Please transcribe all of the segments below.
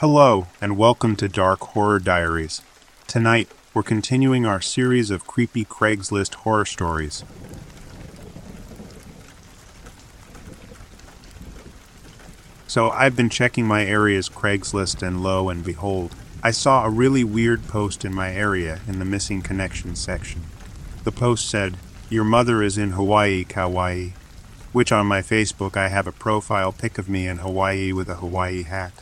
Hello, and welcome to Dark Horror Diaries. Tonight, we're continuing our series of creepy Craigslist horror stories. So, I've been checking my area's Craigslist, and lo and behold, I saw a really weird post in my area in the missing connections section. The post said, Your mother is in Hawaii, Kauai, which on my Facebook I have a profile pic of me in Hawaii with a Hawaii hat.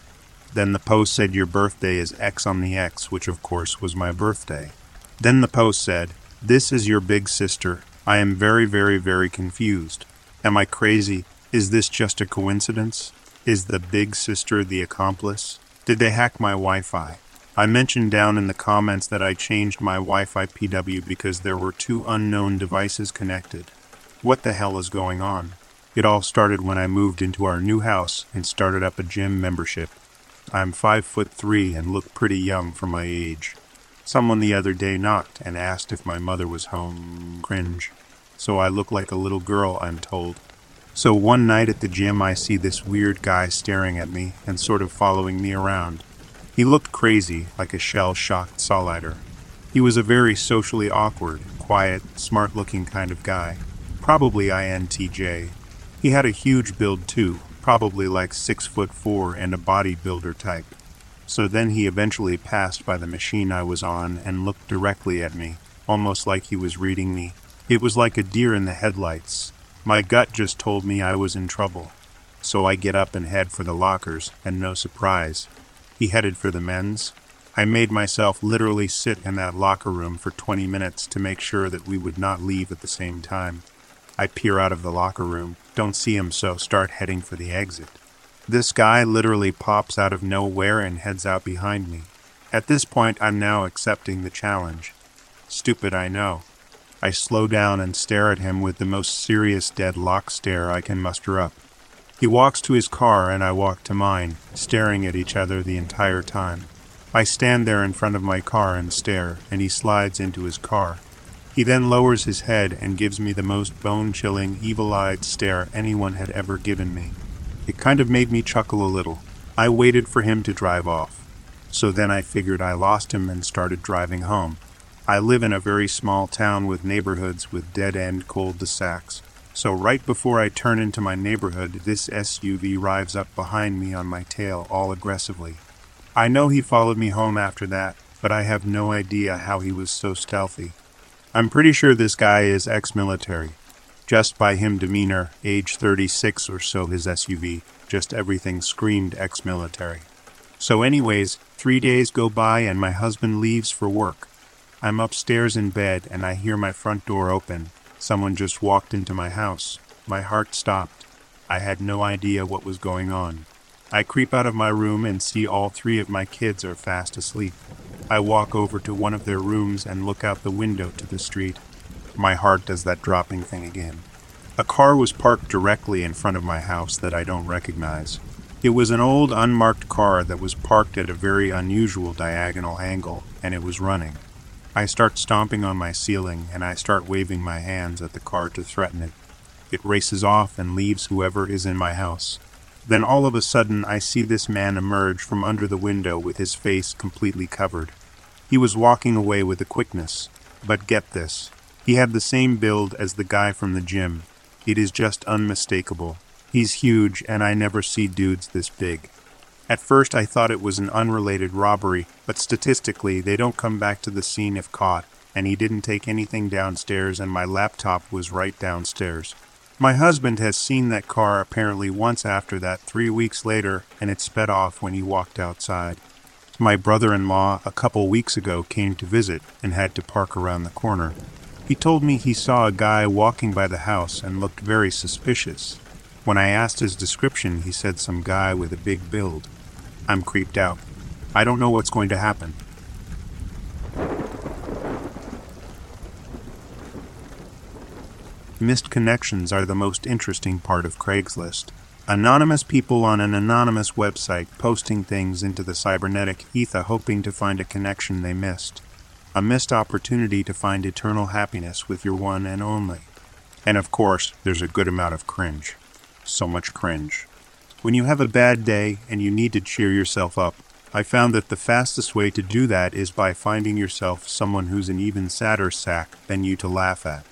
Then the post said your birthday is X on the X, which of course was my birthday. Then the post said, This is your big sister. I am very, very, very confused. Am I crazy? Is this just a coincidence? Is the big sister the accomplice? Did they hack my Wi Fi? I mentioned down in the comments that I changed my Wi Fi PW because there were two unknown devices connected. What the hell is going on? It all started when I moved into our new house and started up a gym membership. I'm five foot three and look pretty young for my age. Someone the other day knocked and asked if my mother was home. Cringe. So I look like a little girl, I'm told. So one night at the gym, I see this weird guy staring at me and sort of following me around. He looked crazy, like a shell shocked Solider. He was a very socially awkward, quiet, smart looking kind of guy. Probably INTJ. He had a huge build too, probably like six foot four and a bodybuilder type. So then he eventually passed by the machine I was on and looked directly at me, almost like he was reading me. It was like a deer in the headlights. My gut just told me I was in trouble. So I get up and head for the lockers, and no surprise. He headed for the men's. I made myself literally sit in that locker room for 20 minutes to make sure that we would not leave at the same time. I peer out of the locker room, don't see him, so start heading for the exit. This guy literally pops out of nowhere and heads out behind me. At this point, I'm now accepting the challenge. Stupid, I know. I slow down and stare at him with the most serious deadlock stare I can muster up. He walks to his car and I walk to mine, staring at each other the entire time. I stand there in front of my car and stare, and he slides into his car. He then lowers his head and gives me the most bone chilling, evil eyed stare anyone had ever given me. It kind of made me chuckle a little. I waited for him to drive off. So then I figured I lost him and started driving home. I live in a very small town with neighborhoods with dead end cul de sacs. So, right before I turn into my neighborhood, this SUV rives up behind me on my tail all aggressively. I know he followed me home after that, but I have no idea how he was so stealthy. I'm pretty sure this guy is ex military. Just by him demeanor, age 36 or so, his SUV, just everything screamed ex military. So, anyways, three days go by and my husband leaves for work. I'm upstairs in bed and I hear my front door open Someone just walked into my house. My heart stopped. I had no idea what was going on. I creep out of my room and see all three of my kids are fast asleep. I walk over to one of their rooms and look out the window to the street. My heart does that dropping thing again. A car was parked directly in front of my house that I don't recognize. It was an old unmarked car that was parked at a very unusual diagonal angle, and it was running. I start stomping on my ceiling and I start waving my hands at the car to threaten it. It races off and leaves whoever is in my house. Then all of a sudden I see this man emerge from under the window with his face completely covered. He was walking away with a quickness. But get this he had the same build as the guy from the gym. It is just unmistakable. He's huge, and I never see dudes this big. At first, I thought it was an unrelated robbery, but statistically, they don't come back to the scene if caught, and he didn't take anything downstairs, and my laptop was right downstairs. My husband has seen that car apparently once after that, three weeks later, and it sped off when he walked outside. My brother in law, a couple weeks ago, came to visit and had to park around the corner. He told me he saw a guy walking by the house and looked very suspicious. When I asked his description, he said some guy with a big build. I'm creeped out. I don't know what's going to happen. Missed connections are the most interesting part of Craigslist. Anonymous people on an anonymous website posting things into the cybernetic ether hoping to find a connection they missed. A missed opportunity to find eternal happiness with your one and only. And of course, there's a good amount of cringe. So much cringe. When you have a bad day and you need to cheer yourself up, I found that the fastest way to do that is by finding yourself someone who's an even sadder sack than you to laugh at.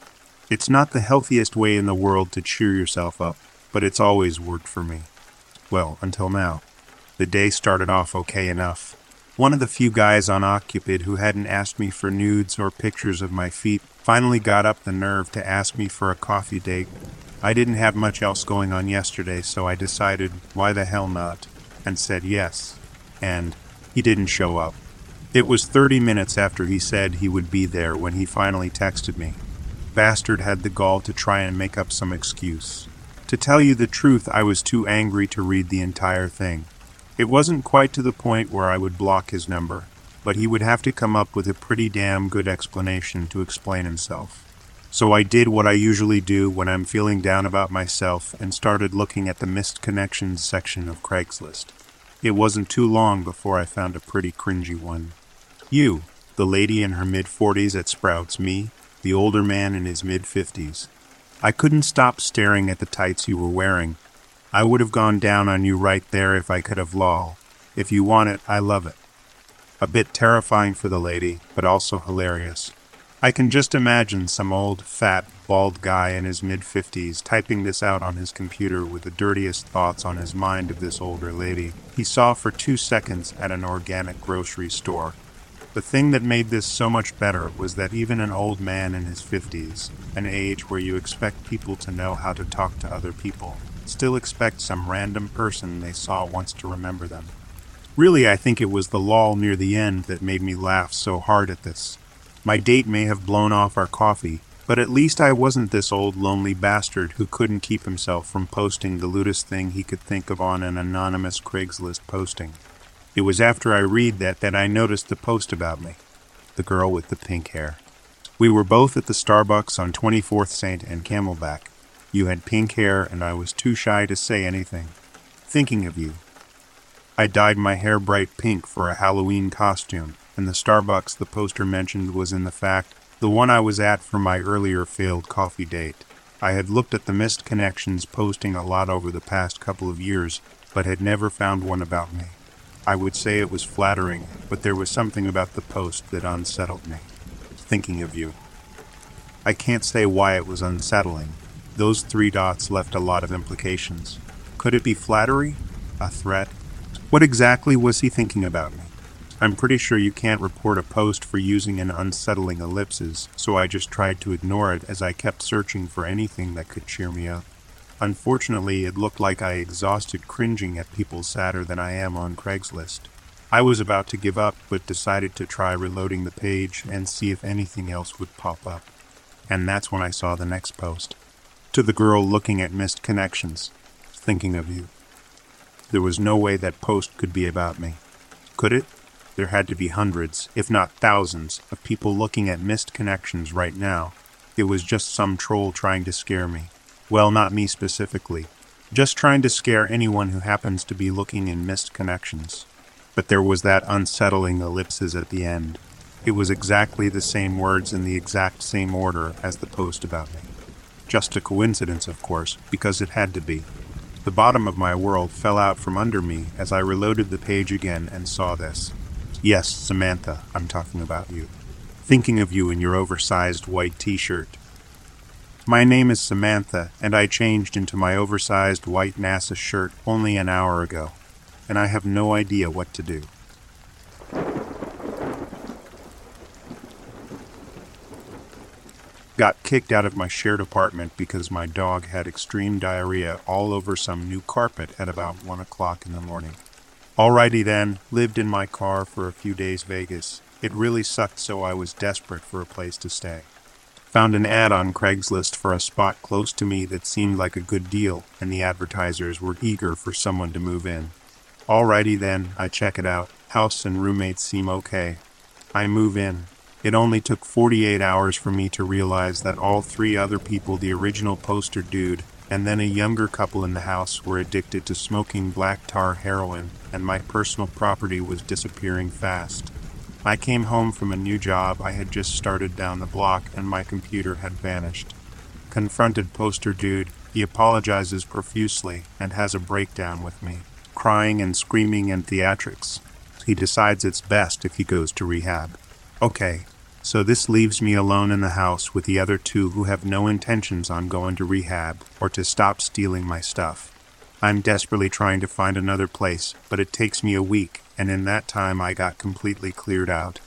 It's not the healthiest way in the world to cheer yourself up, but it's always worked for me. Well, until now. The day started off okay enough. One of the few guys on OkCupid who hadn't asked me for nudes or pictures of my feet finally got up the nerve to ask me for a coffee date I didn't have much else going on yesterday, so I decided, why the hell not? And said yes. And he didn't show up. It was 30 minutes after he said he would be there when he finally texted me. Bastard had the gall to try and make up some excuse. To tell you the truth, I was too angry to read the entire thing. It wasn't quite to the point where I would block his number, but he would have to come up with a pretty damn good explanation to explain himself. So I did what I usually do when I'm feeling down about myself and started looking at the missed connections section of Craigslist. It wasn't too long before I found a pretty cringy one. You, the lady in her mid 40s at Sprouts, me, the older man in his mid 50s. I couldn't stop staring at the tights you were wearing. I would have gone down on you right there if I could have lol. If you want it, I love it. A bit terrifying for the lady, but also hilarious. I can just imagine some old, fat, bald guy in his mid 50s typing this out on his computer with the dirtiest thoughts on his mind of this older lady he saw for two seconds at an organic grocery store. The thing that made this so much better was that even an old man in his 50s, an age where you expect people to know how to talk to other people, still expect some random person they saw once to remember them. Really, I think it was the lull near the end that made me laugh so hard at this. My date may have blown off our coffee, but at least I wasn't this old lonely bastard who couldn't keep himself from posting the lewdest thing he could think of on an anonymous Craigslist posting. It was after I read that that I noticed the post about me. The girl with the pink hair. We were both at the Starbucks on 24th St. and Camelback. You had pink hair, and I was too shy to say anything. Thinking of you. I dyed my hair bright pink for a Halloween costume, and the Starbucks the poster mentioned was in the fact the one I was at for my earlier failed coffee date. I had looked at the missed connections posting a lot over the past couple of years, but had never found one about me. I would say it was flattering, but there was something about the post that unsettled me. Thinking of you. I can't say why it was unsettling. Those three dots left a lot of implications. Could it be flattery? A threat? What exactly was he thinking about me? I'm pretty sure you can't report a post for using an unsettling ellipses, so I just tried to ignore it as I kept searching for anything that could cheer me up. Unfortunately, it looked like I exhausted cringing at people sadder than I am on Craigslist. I was about to give up, but decided to try reloading the page and see if anything else would pop up. And that's when I saw the next post to the girl looking at missed connections, thinking of you. There was no way that post could be about me. Could it? There had to be hundreds, if not thousands, of people looking at missed connections right now. It was just some troll trying to scare me. Well, not me specifically. Just trying to scare anyone who happens to be looking in missed connections. But there was that unsettling ellipses at the end. It was exactly the same words in the exact same order as the post about me. Just a coincidence, of course, because it had to be. The bottom of my world fell out from under me as I reloaded the page again and saw this. Yes, Samantha, I'm talking about you. Thinking of you in your oversized white t shirt. My name is Samantha, and I changed into my oversized white NASA shirt only an hour ago, and I have no idea what to do. got kicked out of my shared apartment because my dog had extreme diarrhea all over some new carpet at about 1 o'clock in the morning. Alrighty then, lived in my car for a few days Vegas. It really sucked, so I was desperate for a place to stay. Found an ad on Craigslist for a spot close to me that seemed like a good deal, and the advertisers were eager for someone to move in. Alrighty then, I check it out. House and roommates seem okay. I move in. It only took 48 hours for me to realize that all three other people, the original poster dude, and then a younger couple in the house, were addicted to smoking black tar heroin, and my personal property was disappearing fast. I came home from a new job I had just started down the block, and my computer had vanished. Confronted poster dude, he apologizes profusely and has a breakdown with me, crying and screaming and theatrics. He decides it's best if he goes to rehab. Okay, so this leaves me alone in the house with the other two who have no intentions on going to rehab or to stop stealing my stuff. I'm desperately trying to find another place, but it takes me a week, and in that time I got completely cleared out.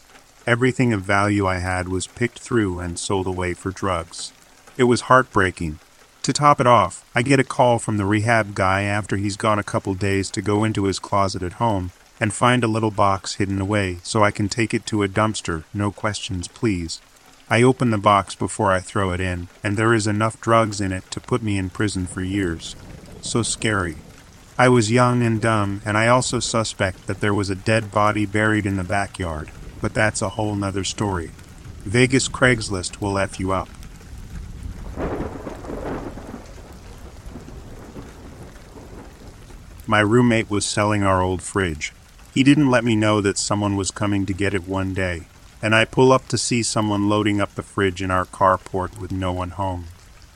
Everything of value I had was picked through and sold away for drugs. It was heartbreaking. To top it off, I get a call from the rehab guy after he's gone a couple days to go into his closet at home and find a little box hidden away so I can take it to a dumpster, no questions, please. I open the box before I throw it in, and there is enough drugs in it to put me in prison for years. So scary. I was young and dumb, and I also suspect that there was a dead body buried in the backyard, but that's a whole nother story. Vegas Craigslist will F you up. My roommate was selling our old fridge. He didn't let me know that someone was coming to get it one day, and I pull up to see someone loading up the fridge in our carport with no one home.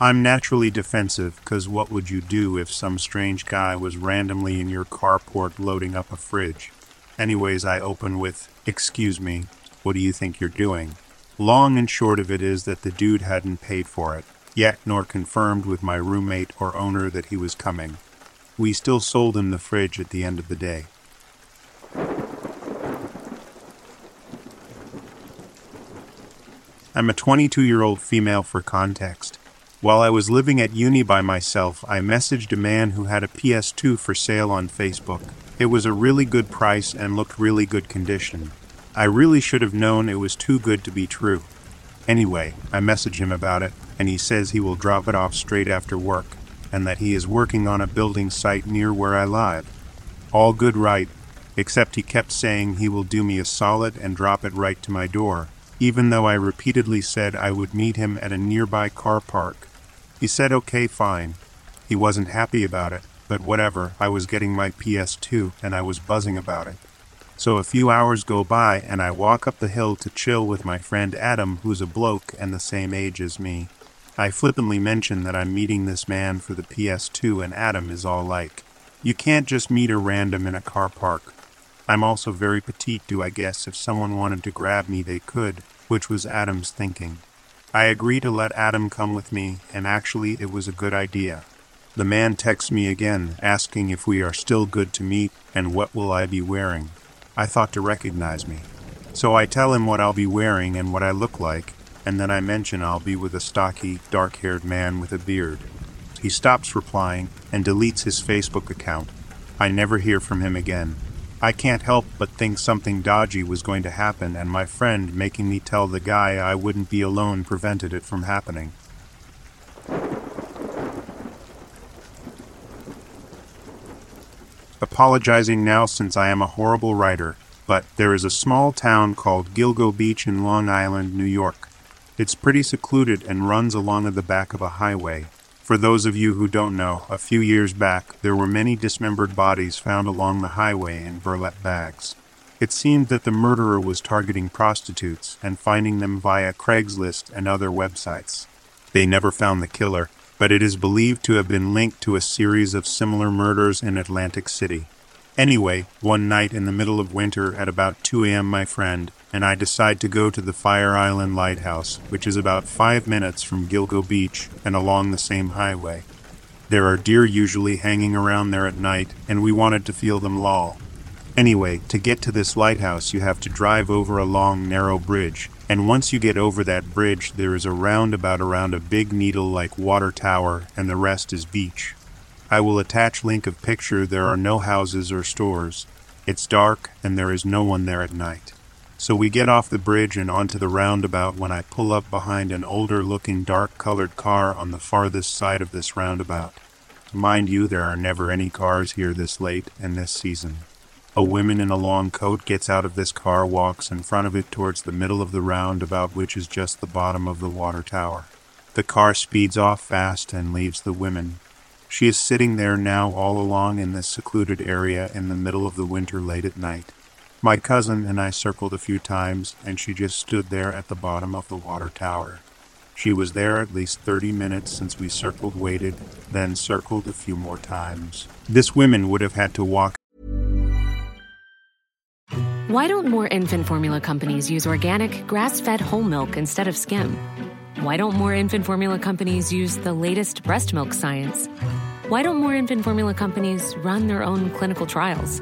I'm naturally defensive, because what would you do if some strange guy was randomly in your carport loading up a fridge? Anyways, I open with, Excuse me, what do you think you're doing? Long and short of it is that the dude hadn't paid for it, yet nor confirmed with my roommate or owner that he was coming. We still sold him the fridge at the end of the day. I'm a 22 year old female for context. While I was living at uni by myself, I messaged a man who had a PS2 for sale on Facebook. It was a really good price and looked really good condition. I really should have known it was too good to be true. Anyway, I message him about it, and he says he will drop it off straight after work, and that he is working on a building site near where I live. All good right, except he kept saying he will do me a solid and drop it right to my door even though I repeatedly said I would meet him at a nearby car park. He said okay, fine. He wasn't happy about it, but whatever, I was getting my PS2 and I was buzzing about it. So a few hours go by and I walk up the hill to chill with my friend Adam, who's a bloke and the same age as me. I flippantly mention that I'm meeting this man for the PS2 and Adam is all like, You can't just meet a random in a car park. I'm also very petite, do I guess if someone wanted to grab me they could, which was Adam's thinking. I agree to let Adam come with me, and actually it was a good idea. The man texts me again, asking if we are still good to meet and what will I be wearing. I thought to recognize me. So I tell him what I'll be wearing and what I look like, and then I mention I'll be with a stocky, dark haired man with a beard. He stops replying and deletes his Facebook account. I never hear from him again. I can't help but think something dodgy was going to happen, and my friend making me tell the guy I wouldn't be alone prevented it from happening. Apologizing now since I am a horrible writer, but there is a small town called Gilgo Beach in Long Island, New York. It's pretty secluded and runs along the back of a highway. For those of you who don't know, a few years back there were many dismembered bodies found along the highway in burlap bags. It seemed that the murderer was targeting prostitutes and finding them via Craigslist and other websites. They never found the killer, but it is believed to have been linked to a series of similar murders in Atlantic City. Anyway, one night in the middle of winter at about 2 a.m., my friend and I decide to go to the Fire Island Lighthouse, which is about five minutes from Gilgo Beach and along the same highway. There are deer usually hanging around there at night, and we wanted to feel them loll. Anyway, to get to this lighthouse, you have to drive over a long, narrow bridge, and once you get over that bridge, there is a roundabout around a big needle like water tower, and the rest is beach. I will attach link of picture. There are no houses or stores. It's dark and there is no one there at night. So we get off the bridge and onto the roundabout when I pull up behind an older looking dark colored car on the farthest side of this roundabout. Mind you, there are never any cars here this late and this season. A woman in a long coat gets out of this car, walks in front of it towards the middle of the roundabout, which is just the bottom of the water tower. The car speeds off fast and leaves the women, she is sitting there now all along in this secluded area in the middle of the winter late at night. My cousin and I circled a few times, and she just stood there at the bottom of the water tower. She was there at least 30 minutes since we circled, waited, then circled a few more times. This woman would have had to walk. Why don't more infant formula companies use organic, grass fed whole milk instead of skim? Why don't more infant formula companies use the latest breast milk science? Why don't more infant formula companies run their own clinical trials?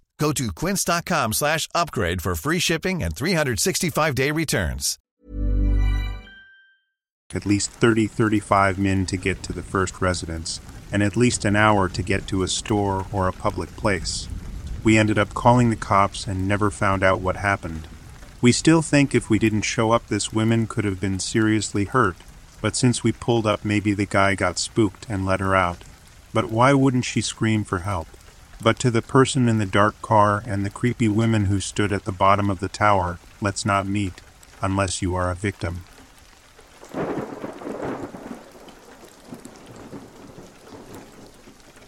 Go to quince.com slash upgrade for free shipping and 365-day returns. At least 30 35 men to get to the first residence, and at least an hour to get to a store or a public place. We ended up calling the cops and never found out what happened. We still think if we didn't show up, this woman could have been seriously hurt, but since we pulled up, maybe the guy got spooked and let her out. But why wouldn't she scream for help? But to the person in the dark car and the creepy women who stood at the bottom of the tower, let's not meet unless you are a victim.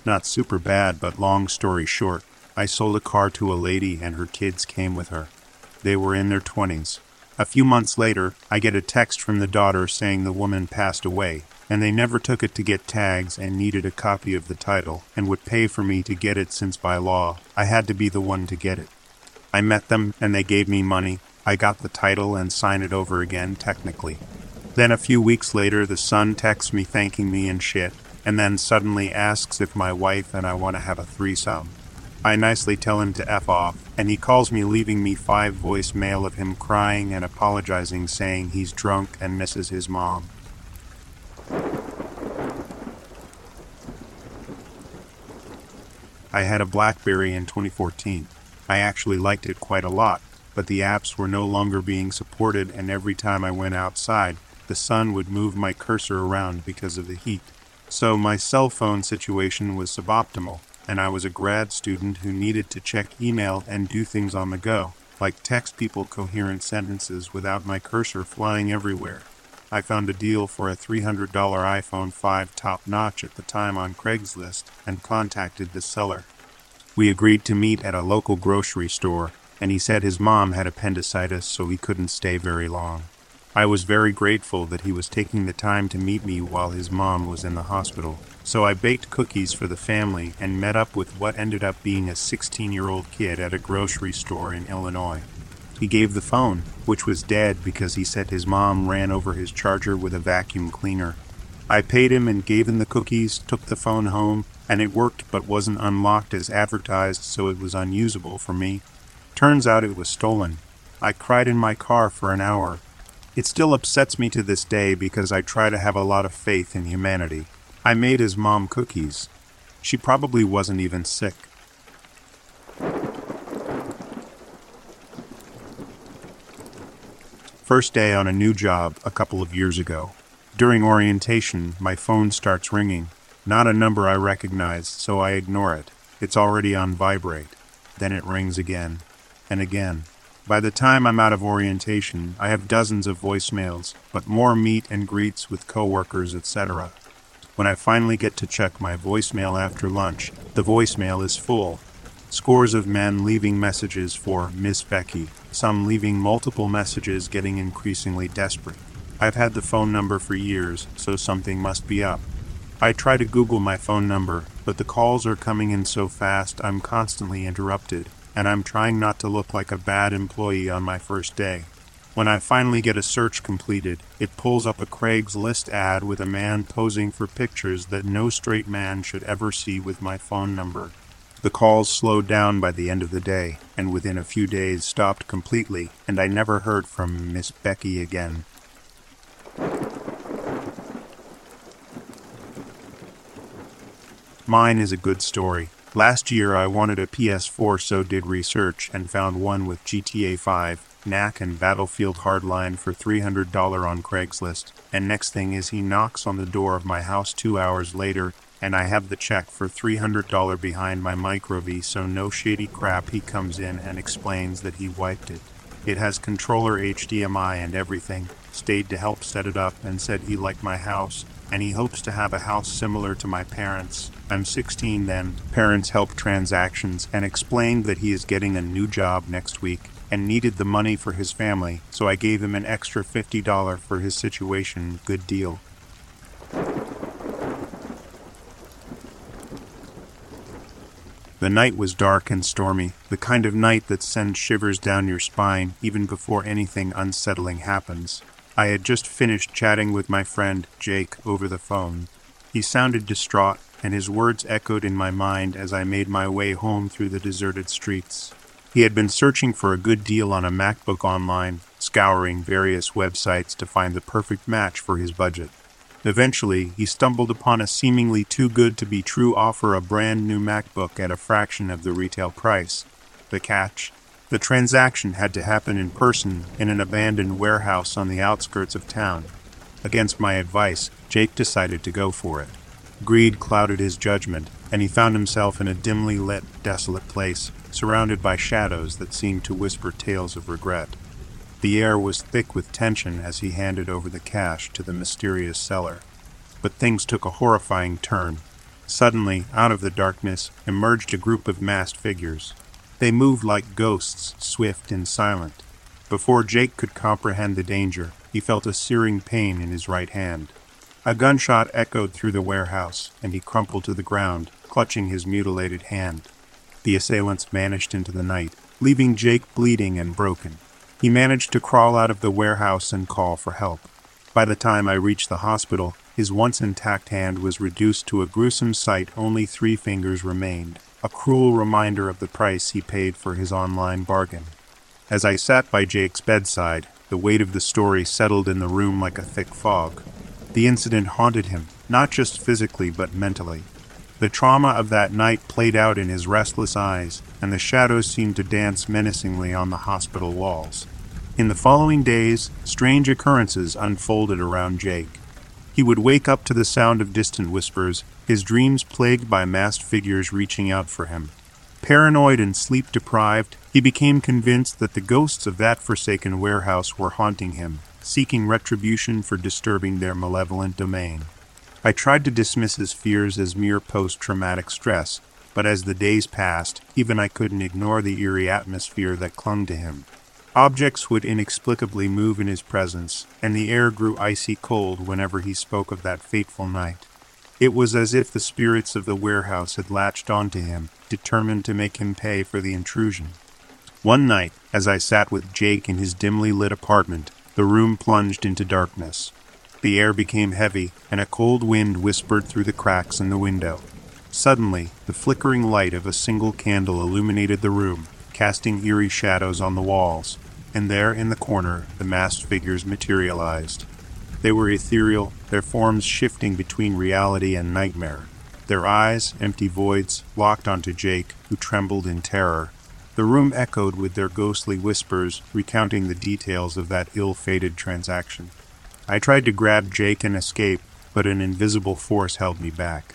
Not super bad, but long story short, I sold a car to a lady and her kids came with her. They were in their 20s. A few months later, I get a text from the daughter saying the woman passed away, and they never took it to get tags and needed a copy of the title and would pay for me to get it since by law I had to be the one to get it. I met them and they gave me money. I got the title and signed it over again, technically. Then a few weeks later, the son texts me thanking me and shit, and then suddenly asks if my wife and I want to have a threesome. I nicely tell him to F off, and he calls me, leaving me five voicemail of him crying and apologizing, saying he's drunk and misses his mom. I had a Blackberry in 2014. I actually liked it quite a lot, but the apps were no longer being supported, and every time I went outside, the sun would move my cursor around because of the heat. So my cell phone situation was suboptimal, and I was a grad student who needed to check email and do things on the go, like text people coherent sentences without my cursor flying everywhere. I found a deal for a $300 iPhone 5 top notch at the time on Craigslist and contacted the seller. We agreed to meet at a local grocery store, and he said his mom had appendicitis, so he couldn't stay very long. I was very grateful that he was taking the time to meet me while his mom was in the hospital. So I baked cookies for the family and met up with what ended up being a 16 year old kid at a grocery store in Illinois. He gave the phone, which was dead because he said his mom ran over his charger with a vacuum cleaner. I paid him and gave him the cookies, took the phone home, and it worked but wasn't unlocked as advertised, so it was unusable for me. Turns out it was stolen. I cried in my car for an hour. It still upsets me to this day because I try to have a lot of faith in humanity. I made his mom cookies. She probably wasn't even sick. First day on a new job a couple of years ago. During orientation, my phone starts ringing. Not a number I recognize, so I ignore it. It's already on vibrate. Then it rings again and again. By the time I'm out of orientation, I have dozens of voicemails, but more meet and greets with coworkers, etc. When I finally get to check my voicemail after lunch, the voicemail is full. Scores of men leaving messages for Miss Becky, some leaving multiple messages getting increasingly desperate. I've had the phone number for years, so something must be up. I try to Google my phone number, but the calls are coming in so fast I'm constantly interrupted, and I'm trying not to look like a bad employee on my first day. When I finally get a search completed, it pulls up a Craigslist ad with a man posing for pictures that no straight man should ever see with my phone number. The calls slowed down by the end of the day, and within a few days stopped completely, and I never heard from Miss Becky again. Mine is a good story. Last year I wanted a PS4, so did research and found one with GTA 5, Knack, and Battlefield Hardline for $300 on Craigslist. And next thing is he knocks on the door of my house two hours later and I have the check for $300 behind my micro V, so no shady crap. He comes in and explains that he wiped it. It has controller HDMI and everything. Stayed to help set it up and said he liked my house and he hopes to have a house similar to my parents. I'm 16 then. Parents help transactions and explained that he is getting a new job next week and needed the money for his family, so I gave him an extra $50 for his situation. Good deal. The night was dark and stormy, the kind of night that sends shivers down your spine even before anything unsettling happens. I had just finished chatting with my friend, Jake, over the phone. He sounded distraught, and his words echoed in my mind as I made my way home through the deserted streets. He had been searching for a good deal on a MacBook online, scouring various websites to find the perfect match for his budget. Eventually, he stumbled upon a seemingly too good to be true offer a brand new MacBook at a fraction of the retail price. The catch? The transaction had to happen in person in an abandoned warehouse on the outskirts of town. Against my advice, Jake decided to go for it. Greed clouded his judgment, and he found himself in a dimly lit, desolate place, surrounded by shadows that seemed to whisper tales of regret. The air was thick with tension as he handed over the cash to the mysterious seller. But things took a horrifying turn. Suddenly, out of the darkness, emerged a group of masked figures. They moved like ghosts, swift and silent. Before Jake could comprehend the danger, he felt a searing pain in his right hand. A gunshot echoed through the warehouse, and he crumpled to the ground, clutching his mutilated hand. The assailants vanished into the night, leaving Jake bleeding and broken. He managed to crawl out of the warehouse and call for help. By the time I reached the hospital, his once intact hand was reduced to a gruesome sight, only three fingers remained, a cruel reminder of the price he paid for his online bargain. As I sat by Jake's bedside, the weight of the story settled in the room like a thick fog. The incident haunted him, not just physically but mentally. The trauma of that night played out in his restless eyes, and the shadows seemed to dance menacingly on the hospital walls. In the following days, strange occurrences unfolded around Jake. He would wake up to the sound of distant whispers, his dreams plagued by masked figures reaching out for him. Paranoid and sleep deprived, he became convinced that the ghosts of that forsaken warehouse were haunting him, seeking retribution for disturbing their malevolent domain. I tried to dismiss his fears as mere post traumatic stress, but as the days passed, even I couldn't ignore the eerie atmosphere that clung to him. Objects would inexplicably move in his presence, and the air grew icy cold whenever he spoke of that fateful night. It was as if the spirits of the warehouse had latched onto him, determined to make him pay for the intrusion. One night, as I sat with Jake in his dimly lit apartment, the room plunged into darkness. The air became heavy, and a cold wind whispered through the cracks in the window. Suddenly, the flickering light of a single candle illuminated the room, casting eerie shadows on the walls, and there in the corner the masked figures materialized. They were ethereal, their forms shifting between reality and nightmare. Their eyes, empty voids, locked onto Jake, who trembled in terror. The room echoed with their ghostly whispers, recounting the details of that ill fated transaction. I tried to grab Jake and escape, but an invisible force held me back.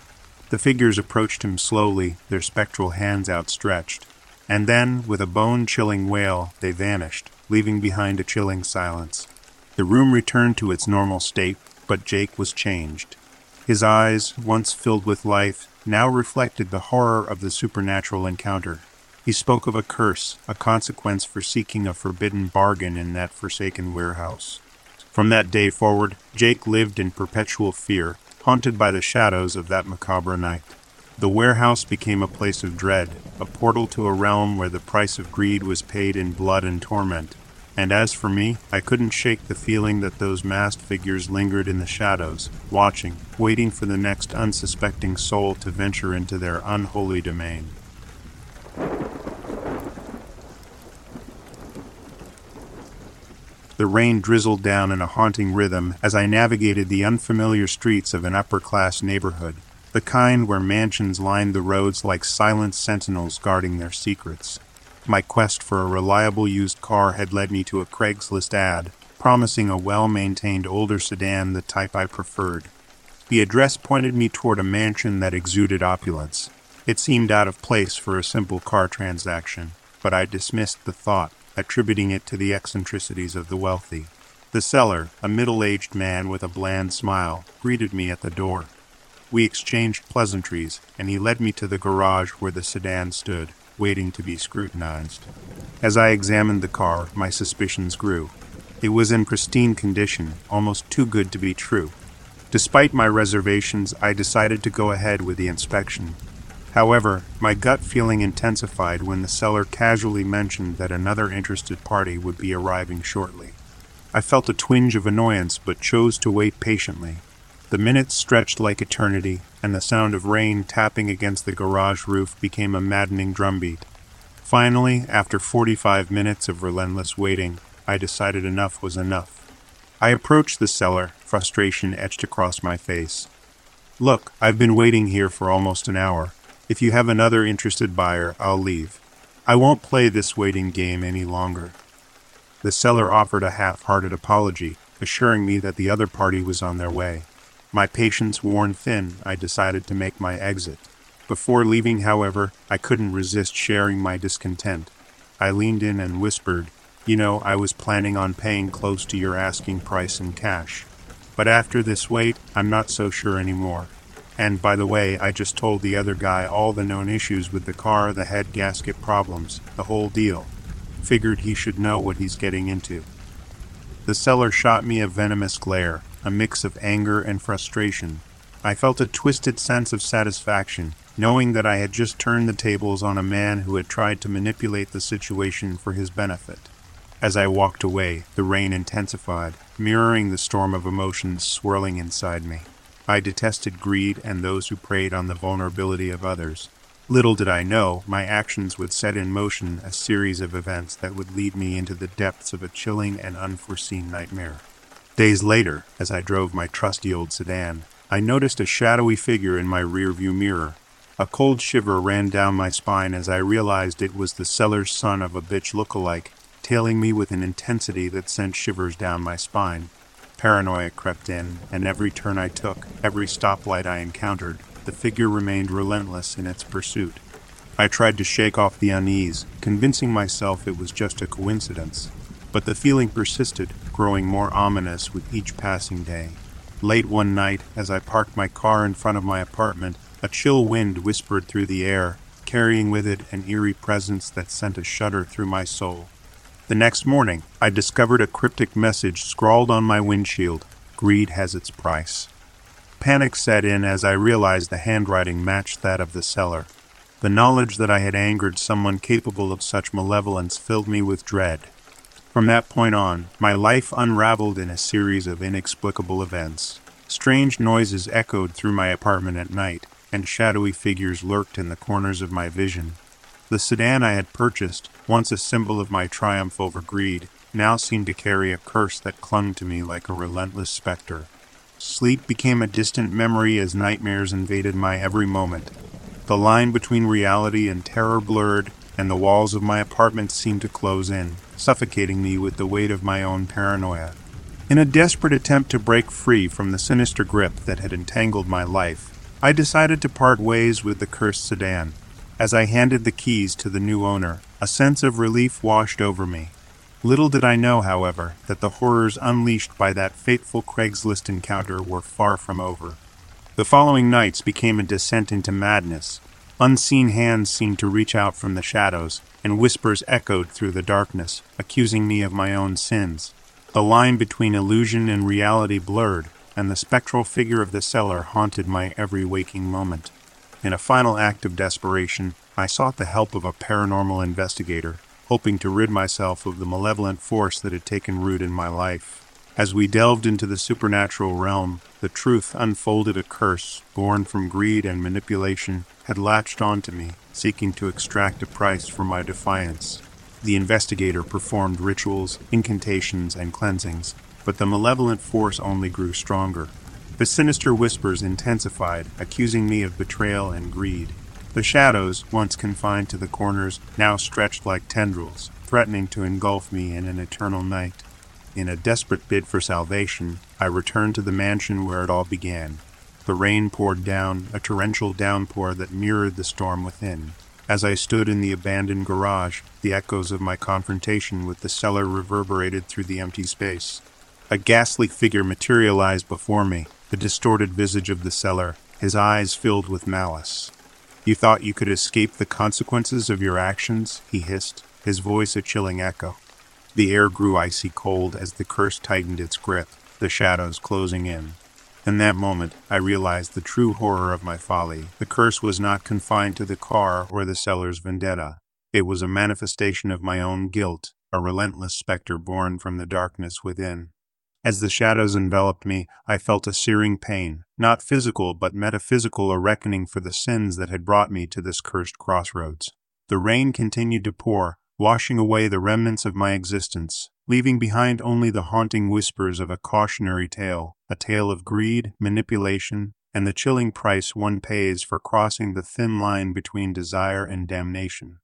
The figures approached him slowly, their spectral hands outstretched. And then, with a bone chilling wail, they vanished, leaving behind a chilling silence. The room returned to its normal state, but Jake was changed. His eyes, once filled with life, now reflected the horror of the supernatural encounter. He spoke of a curse, a consequence for seeking a forbidden bargain in that forsaken warehouse. From that day forward, Jake lived in perpetual fear, haunted by the shadows of that macabre night. The warehouse became a place of dread, a portal to a realm where the price of greed was paid in blood and torment. And as for me, I couldn't shake the feeling that those masked figures lingered in the shadows, watching, waiting for the next unsuspecting soul to venture into their unholy domain. The rain drizzled down in a haunting rhythm as I navigated the unfamiliar streets of an upper class neighborhood, the kind where mansions lined the roads like silent sentinels guarding their secrets. My quest for a reliable used car had led me to a Craigslist ad promising a well maintained older sedan, the type I preferred. The address pointed me toward a mansion that exuded opulence. It seemed out of place for a simple car transaction, but I dismissed the thought attributing it to the eccentricities of the wealthy. The seller, a middle aged man with a bland smile, greeted me at the door. We exchanged pleasantries, and he led me to the garage where the sedan stood, waiting to be scrutinized. As I examined the car, my suspicions grew. It was in pristine condition, almost too good to be true. Despite my reservations, I decided to go ahead with the inspection. However, my gut feeling intensified when the seller casually mentioned that another interested party would be arriving shortly. I felt a twinge of annoyance but chose to wait patiently. The minutes stretched like eternity, and the sound of rain tapping against the garage roof became a maddening drumbeat. Finally, after 45 minutes of relentless waiting, I decided enough was enough. I approached the seller, frustration etched across my face. Look, I've been waiting here for almost an hour. If you have another interested buyer, I'll leave. I won't play this waiting game any longer. The seller offered a half hearted apology, assuring me that the other party was on their way. My patience worn thin, I decided to make my exit. Before leaving, however, I couldn't resist sharing my discontent. I leaned in and whispered, You know, I was planning on paying close to your asking price in cash. But after this wait, I'm not so sure anymore. And by the way, I just told the other guy all the known issues with the car, the head gasket problems, the whole deal. Figured he should know what he's getting into. The seller shot me a venomous glare, a mix of anger and frustration. I felt a twisted sense of satisfaction, knowing that I had just turned the tables on a man who had tried to manipulate the situation for his benefit. As I walked away, the rain intensified, mirroring the storm of emotions swirling inside me. I detested greed and those who preyed on the vulnerability of others. Little did I know, my actions would set in motion a series of events that would lead me into the depths of a chilling and unforeseen nightmare. Days later, as I drove my trusty old sedan, I noticed a shadowy figure in my rearview mirror. A cold shiver ran down my spine as I realized it was the seller's son of a bitch look-alike, tailing me with an intensity that sent shivers down my spine. Paranoia crept in, and every turn I took, every stoplight I encountered, the figure remained relentless in its pursuit. I tried to shake off the unease, convincing myself it was just a coincidence, but the feeling persisted, growing more ominous with each passing day. Late one night, as I parked my car in front of my apartment, a chill wind whispered through the air, carrying with it an eerie presence that sent a shudder through my soul. The next morning, I discovered a cryptic message scrawled on my windshield Greed has its price. Panic set in as I realized the handwriting matched that of the seller. The knowledge that I had angered someone capable of such malevolence filled me with dread. From that point on, my life unraveled in a series of inexplicable events. Strange noises echoed through my apartment at night, and shadowy figures lurked in the corners of my vision. The sedan I had purchased, once a symbol of my triumph over greed, now seemed to carry a curse that clung to me like a relentless specter. Sleep became a distant memory as nightmares invaded my every moment. The line between reality and terror blurred, and the walls of my apartment seemed to close in, suffocating me with the weight of my own paranoia. In a desperate attempt to break free from the sinister grip that had entangled my life, I decided to part ways with the cursed sedan. As I handed the keys to the new owner, a sense of relief washed over me. Little did I know, however, that the horrors unleashed by that fateful Craigslist encounter were far from over. The following nights became a descent into madness. Unseen hands seemed to reach out from the shadows, and whispers echoed through the darkness, accusing me of my own sins. The line between illusion and reality blurred, and the spectral figure of the seller haunted my every waking moment. In a final act of desperation, I sought the help of a paranormal investigator, hoping to rid myself of the malevolent force that had taken root in my life. As we delved into the supernatural realm, the truth unfolded a curse, born from greed and manipulation, had latched onto me, seeking to extract a price for my defiance. The investigator performed rituals, incantations, and cleansings, but the malevolent force only grew stronger. The sinister whispers intensified, accusing me of betrayal and greed. The shadows, once confined to the corners, now stretched like tendrils, threatening to engulf me in an eternal night. In a desperate bid for salvation, I returned to the mansion where it all began. The rain poured down, a torrential downpour that mirrored the storm within. As I stood in the abandoned garage, the echoes of my confrontation with the seller reverberated through the empty space. A ghastly figure materialized before me, the distorted visage of the seller, his eyes filled with malice. You thought you could escape the consequences of your actions? he hissed, his voice a chilling echo. The air grew icy cold as the curse tightened its grip, the shadows closing in. In that moment, I realized the true horror of my folly. The curse was not confined to the car or the seller's vendetta. It was a manifestation of my own guilt, a relentless specter born from the darkness within. As the shadows enveloped me, I felt a searing pain, not physical but metaphysical, a reckoning for the sins that had brought me to this cursed crossroads. The rain continued to pour, washing away the remnants of my existence, leaving behind only the haunting whispers of a cautionary tale, a tale of greed, manipulation, and the chilling price one pays for crossing the thin line between desire and damnation.